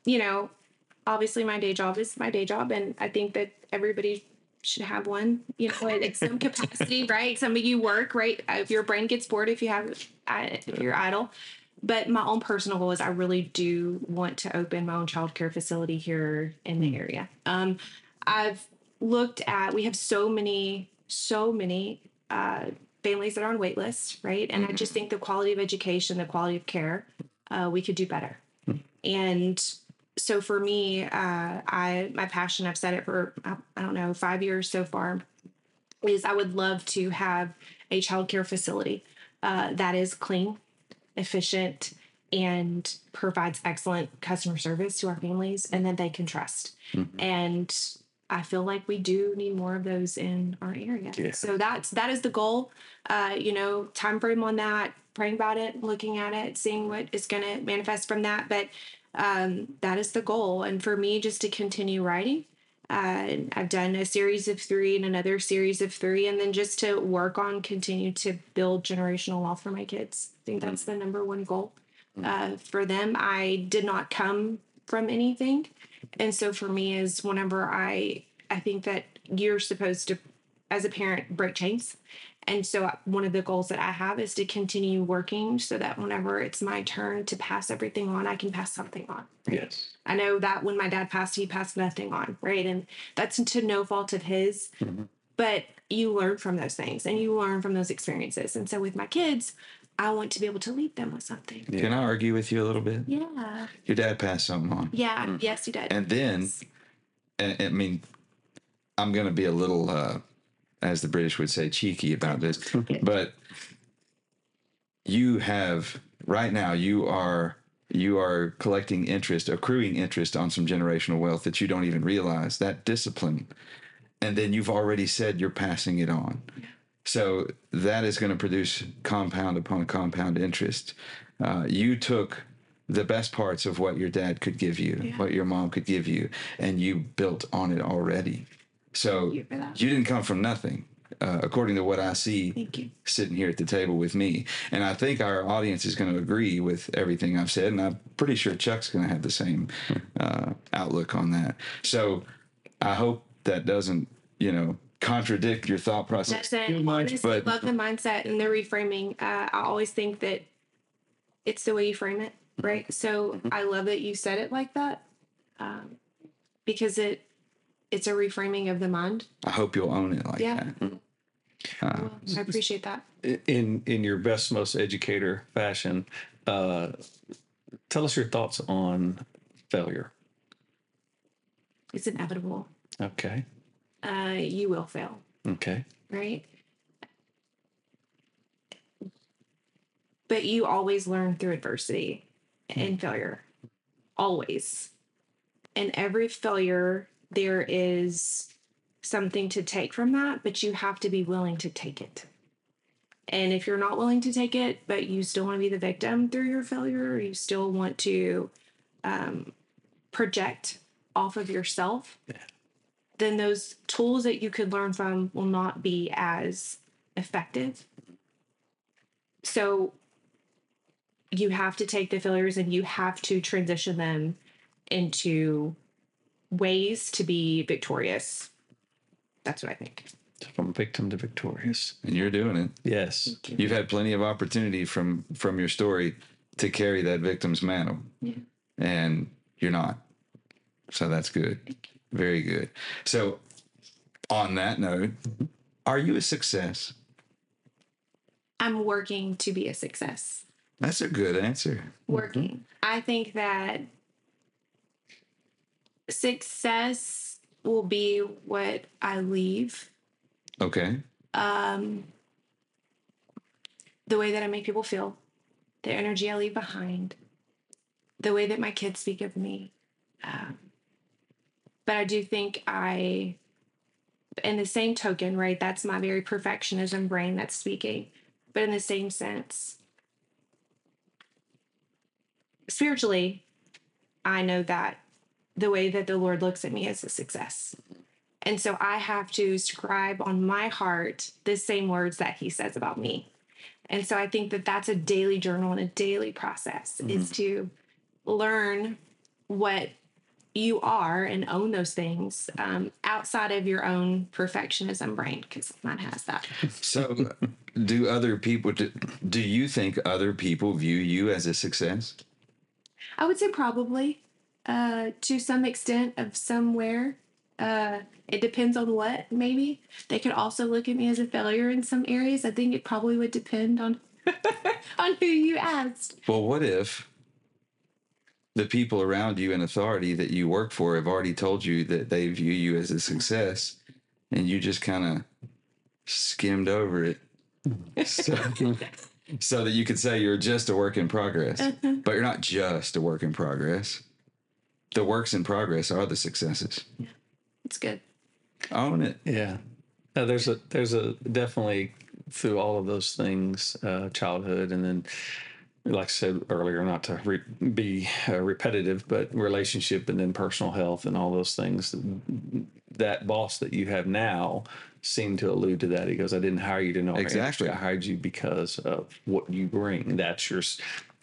you know, obviously my day job is my day job, and I think that everybody should have one. You know, at some capacity, *laughs* right? Some of you work, right? If your brain gets bored, if you have, uh, if you're idle. But my own personal goal is I really do want to open my own child care facility here in the area. Um, I've looked at. We have so many, so many uh, families that are on wait lists, right? And I just think the quality of education, the quality of care, uh, we could do better. And so for me, uh, I my passion, I've said it for I, don't know five years so far, is I would love to have a child care facility uh, that is clean, efficient, and provides excellent customer service to our families, and that they can trust. And I feel like we do need more of those in our area. Yeah. So that's that is the goal. Uh, you know, time frame on that, praying about it, looking at it, seeing what is going to manifest from that. But um, that is the goal. And for me, just to continue writing. Uh, I've done a series of three and another series of three, and then just to work on continue to build generational wealth for my kids. I think that's the number one goal uh, for them. I did not come from anything, and so for me is whenever I I think that you're supposed to, as a parent, break chains And so uh, one of the goals that I have is to continue working so that whenever it's my turn to pass everything on, I can pass something on. Yes. I know that when my dad passed, he passed nothing on, right? And that's to no fault of his. But you learn from those things and you learn from those experiences. And so with my kids, I want to be able to leave them with something. Can I argue with you a little bit? Yeah. Your dad passed something on. Yeah. Yes, he did. And then, and, I mean, I'm going to be a little, uh, as the British would say, cheeky about this, *laughs* but you have right now you are you are collecting interest, accruing interest on some generational wealth that you don't even realize. That discipline, and then you've already said you're passing it on. So that is going to produce compound upon compound interest. Uh, you took the best parts of what your dad could give you, Yeah. what your mom could give you, and you built on it already. So you you didn't come from nothing, uh, according to what I see Thank you. sitting here at the table with me. And I think our audience is going to agree with everything I've said. And I'm pretty sure Chuck's going to have the same uh, outlook on that. So I hope that doesn't, you know, contradict your thought process. Doesn't honestly but- love the mindset and the reframing. Uh, I always think that it's the way you frame it, right? So I love that you said it like that, um, because it it's a reframing of the mind. I hope you'll own it like Yeah. that. Well, I appreciate that. in in your best most educator fashion uh tell us your thoughts on failure It's inevitable. okay Uh, you will fail, okay right? But you always learn through adversity and failure. Always. And every failure, there is something to take from that, but you have to be willing to take it. And if you're not willing to take it, but you still want to be the victim through your failure, or you still want to um, project off of yourself, then those tools that you could learn from will not be as effective. So you have to take the failures and you have to transition them into ways to be victorious. That's what I think. from victim to victorious And you're doing it. yes You've had plenty of opportunity from from your story to carry that victim's mantle. Yeah. And you're not. So that's good. Very good. So on that note, are you a success? I'm working to be a success. That's a good answer. Working. I think that success will be what I leave Okay. um, the way that I make people feel, the energy I leave behind, the way that my kids speak of me. Um, but I do think I, in the same token, right, that's my very perfectionism brain that's speaking. But in the same sense, spiritually, I know that the way that the Lord looks at me as a success. And so I have to scribe on my heart the same words that he says about me. And so I think that that's a daily journal and a daily process is to learn what you are and own those things um, outside of your own perfectionism brain because mine has that. *laughs* So *laughs* do other people do, do you think other people view you as a success? I would say probably uh, to some extent of somewhere. Uh, it depends on what, maybe. They could also look at me as a failure in some areas. I think it probably would depend on *laughs* on who you asked. Well, what if the people around you in authority that you work for have already told you that they view you as a success and you just kind of skimmed over it *laughs* so, so that you could say you're just a work in progress but you're not just a work in progress the works in progress are the successes Yeah, It's good. own it yeah Uh, there's a there's a definitely through all of those things uh childhood and then like I said earlier, not to re- be uh, repetitive, but relationship and then personal health and all those things. That boss that you have now seemed to allude to that. He goes, "I didn't hire you to know Exactly. industry. I hired you because of what you bring. That's your."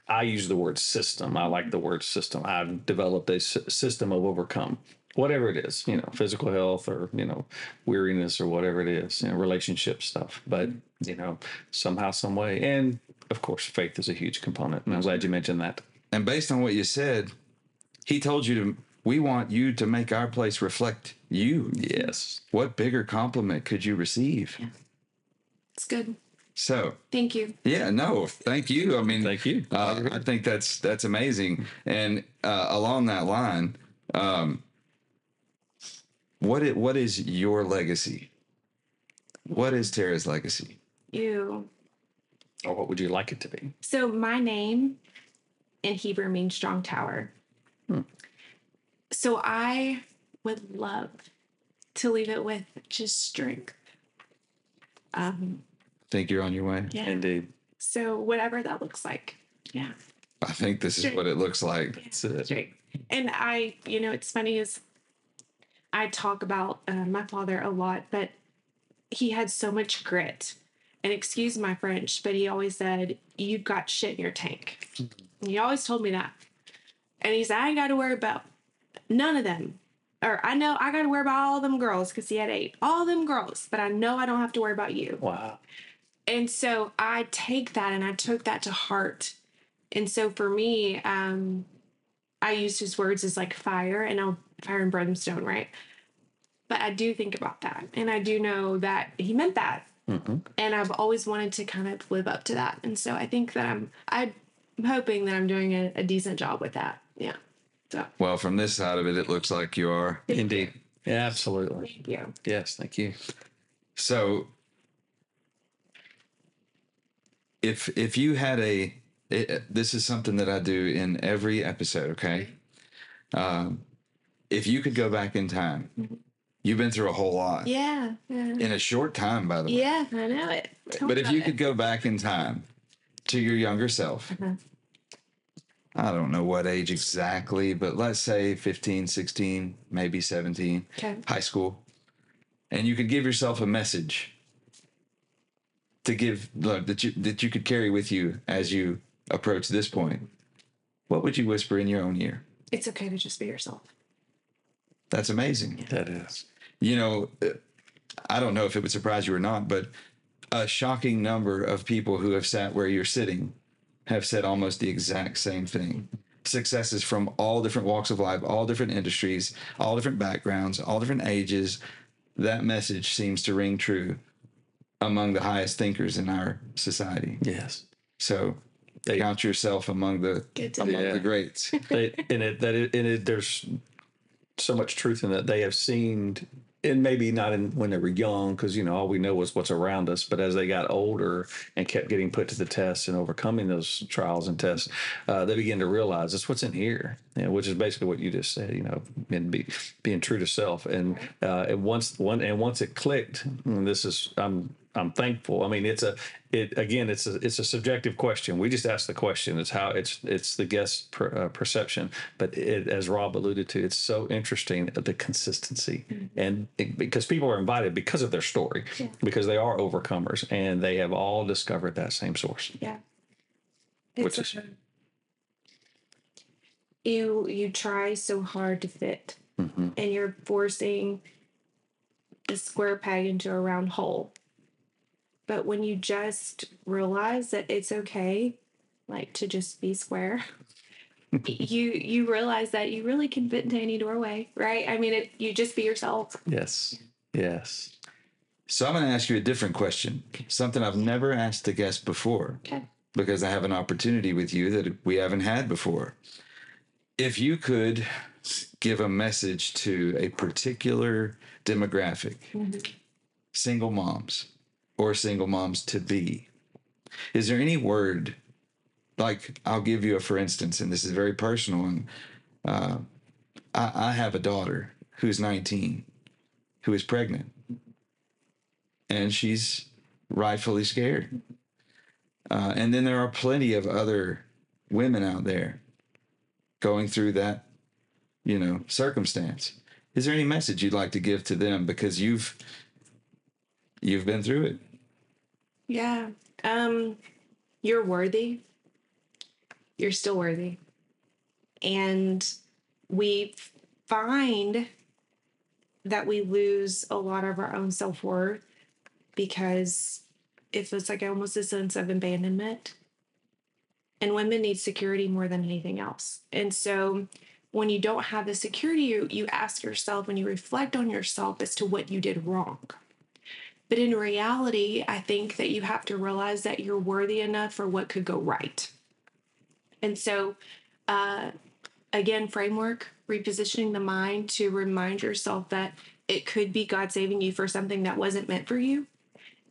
S- I use the word system. I like the word system. I've developed a s- system of overcome whatever it is, you know, physical health or, you know, weariness or whatever it is, you know, relationship stuff. But, you know, somehow, some way. And of course, faith is a huge component. And I'm glad you mentioned that. And based on what you said, he told you to, we want you to make our place reflect you. Yes. What bigger compliment could you receive? It's good. So, Thank you. yeah, no, thank you. I mean, Thank you. Uh, I think that's that's amazing. And uh, along that line, um, what it, what is your legacy? What is Tara's legacy? You. Or what would you like it to be? So my name in Hebrew means strong tower. So I would love to leave it with just strength. Um, Think you're on your way. yeah. Indeed. So whatever that looks like. Yeah. I think this is what it looks like. That's it. Straight. And I, you know, it's funny is I talk about uh, my father a lot, but he had so much grit. And excuse my French, but he always said, "You've got shit in your tank." And he always told me that. And he said, "I ain't got to worry about none of them." Or I know I got to worry about all them girls because he had eight, all them girls, but I know I don't have to worry about you. Wow. And so I take that and I took that to heart. And so for me, um, I used his words as like fire and I'll fire and brimstone, right? But I do think about that. And I do know that he meant that. And I've always wanted to kind of live up to that. And so I think that I'm I'm hoping that I'm doing a, a decent job with that. Yeah. So Well, from this side of it, it looks like you are. Indeed. Yeah, absolutely. thank you. Yes. Thank you. So, if if you had a, it, this is something that I do in every episode. Okay, um, if you could go back in time, you've been through a whole lot Yeah. Yeah. in a short time, by the way. Yeah, I know it. Tell But if you about could go back in time to your younger self, I don't know what age exactly, but let's say 15, 16, maybe 17, Okay. high school, and you could give yourself a message to give look, that you that you could carry with you as you approach this point, what would you whisper in your own ear? It's okay to just be yourself. That's amazing. That is. you know, uh, I don't know if it would surprise you or not, but a shocking number of people who have sat where you're sitting have said almost the exact same thing. Successes from all different walks of life, all different industries, all different backgrounds, all different ages. That message seems to ring true among the highest thinkers in our society. Yes. So They- count yourself among the among Yeah. the greats. *laughs* they, in it that it, in it there's so much truth in that they have seen and maybe not in when they were young because you know all we know was what's around us but as they got older and kept getting put to the test and overcoming those trials and tests uh, they began to realize it's what's in here you know, which is basically what you just said you know and be, being true to self and uh, and once one and once it clicked and this is i'm I'm thankful. I mean, it's a it again. It's a it's a subjective question. We just ask the question. It's how it's it's the guest per, uh, perception. But it, as Rob alluded to, it's so interesting uh, the consistency and it, because people are invited because of their story, because they are overcomers and they have all discovered that same source. Yeah. Which It's is- a- you you try so hard to fit Mm-hmm. and you're forcing a square peg into a round hole. But when you just realize that it's okay like to just be square, *laughs* you you realize that you really can fit into any doorway, right? I mean it you just be yourself. Yes. Yes. So I'm going to ask you a different question, something I've never asked a guest before. Okay. because I have an opportunity with you that we haven't had before. If you could give a message to a particular demographic, mm-hmm. single moms or single moms to be, is there any word like I'll give you a for instance, and this is very personal, and uh, I, I have a daughter who's 19 who is pregnant, and she's rightfully scared. Uh, and then there are plenty of other women out there going through that, you know, circumstance. Is there any message you'd like to give to them because you've you've been through it? Yeah. Um you're worthy. You're still worthy. And we find that we lose a lot of our own self worth because it feels like almost a sense of abandonment. And women need security more than anything else. And so when you don't have the security, you, you ask yourself and you reflect on yourself as to what you did wrong. But in reality, I think that you have to realize that you're worthy enough for what could go right. And so, uh, again, framework, repositioning the mind to remind yourself that it could be God saving you for something that wasn't meant for you.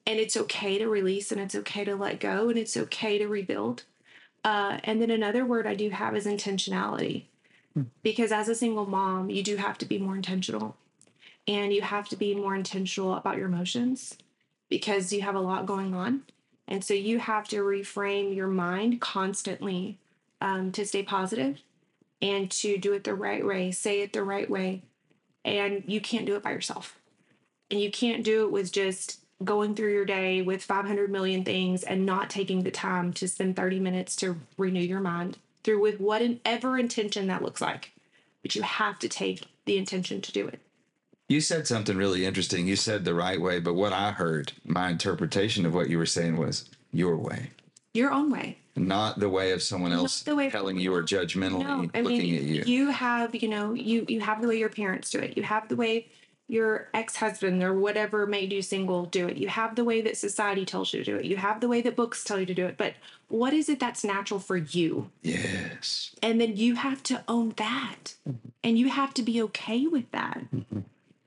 And it's okay to release and it's okay to let go and it's okay to rebuild. Uh, and then another word I do have is intentionality. Because as a single mom, you do have to be more intentional and you have to be more intentional about your emotions because you have a lot going on. And so you have to reframe your mind constantly um, to stay positive and to do it the right way, say it the right way. And you can't do it by yourself. And you can't do it with just going through your day with 500 million things and not taking the time to spend 30 minutes to renew your mind through with whatever intention that looks like. But you have to take the intention to do it. You said something really interesting. You said the right way, but what I heard, my interpretation of what you were saying was your way, Your own way. not the way of someone else the way- telling you or judgmentally No, I looking mean, at you. You have, you know, you you have the way your parents do it. You have the way your ex-husband or whatever made you single do it. You have the way that society tells you to do it. You have the way that books tell you to do it. But what is it that's natural for you? Yes. And then you have to own that. Mm-hmm. And you have to be okay with that. Mm-hmm.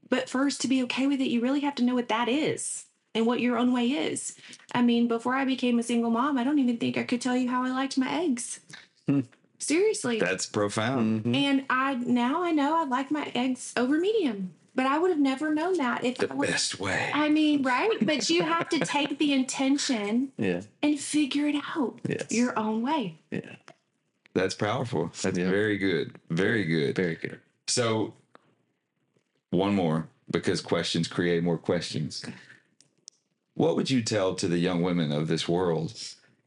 But first, to be okay with it, you really have to know what that is and what your own way is. I mean, before I became a single mom, I don't even think I could tell you how I liked my eggs. Hmm. Seriously. That's profound. Mm-hmm. and I now I know I like my eggs over medium. But I would have never known that if The I would best way. I mean, right? But you have to take the intention *laughs* Yeah. and figure it out Yes. your own way. Yeah. That's powerful. That's Yeah. very good. Very good. Very good. So, one more because questions create more questions. What would you tell to the young women of this world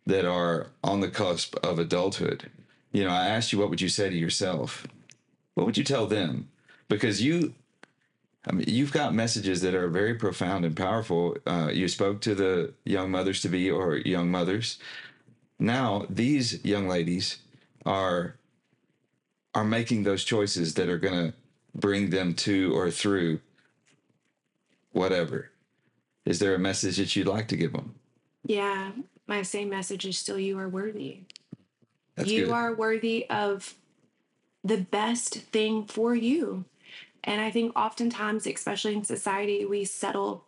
that are on the cusp of adulthood? You know, I asked you, what would you say to yourself? What would you tell them? Because you, I mean, you've got messages that are very profound and powerful. Uh, you spoke to the young mothers to be or young mothers. Now, these young ladies are are making those choices that are going to bring them to or through whatever. Is there a message that you'd like to give them? Yeah, my same message is still you are worthy. That's you good. are worthy of the best thing for you. And I think oftentimes, especially in society, we settle,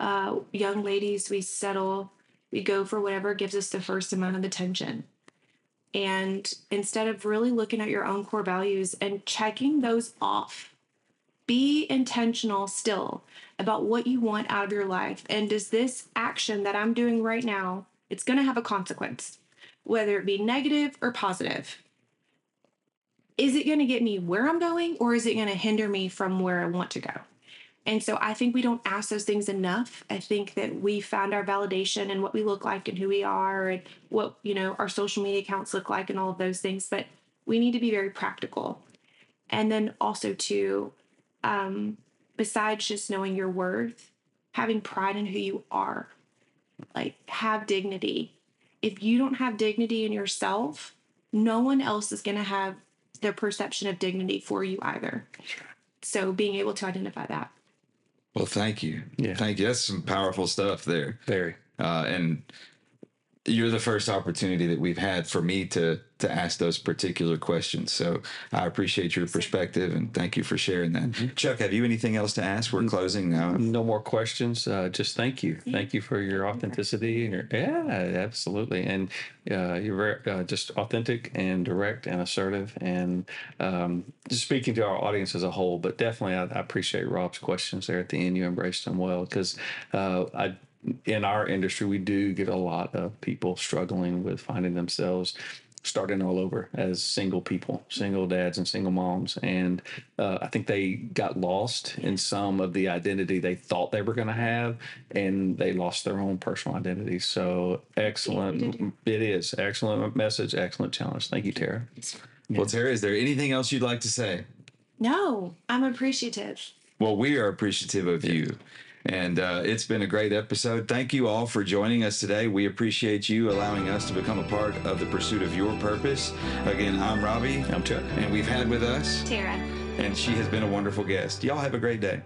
uh, young ladies, we settle, we go for whatever gives us the first amount of attention. And instead of really looking at your own core values and checking those off, be intentional still about what you want out of your life. And does this action that I'm doing right now, it's going to have a consequence, whether it be negative or positive. Is it going to get me where I'm going or is it going to hinder me from where I want to go? And so I think we don't ask those things enough. I think that we found our validation and what we look like and who we are and what, you know, our social media accounts look like and all of those things, but we need to be very practical. And then also to um besides just knowing your worth, having pride in who you are. Like have dignity. If you don't have dignity in yourself, no one else is going to have their perception of dignity for you either. So being able to identify that. Well, thank you. Yeah. Thank you. That's some powerful stuff there. Very. Uh, and you're the first opportunity that we've had for me to to ask those particular questions. So I appreciate your perspective and thank you for sharing that. Mm-hmm. Chuck, have you anything else to ask? We're closing now. No more questions. Uh, just thank you. Thank you for your authenticity and your yeah, absolutely. And uh, you're very uh, just authentic and direct and assertive and um, just speaking to our audience as a whole. But definitely, I, I appreciate Rob's questions there at the end. You embraced them well because uh, I. In our industry, we do get a lot of people struggling with finding themselves starting all over as single people, single dads and single moms. And uh, I think they got lost in some of the identity they thought they were going to have, and they lost their own personal identity. So excellent. It is. Excellent message, excellent challenge. Thank you, Tara. Well, Tara, is there anything else you'd like to say? No, I'm appreciative. Well, we are appreciative of you. And uh, it's been a great episode. Thank you all for joining us today. We appreciate you allowing us to become a part of the pursuit of your purpose. Again, I'm Robbie. I'm Chuck. And we've had with us, Tara. and she has been a wonderful guest. Y'all have a great day.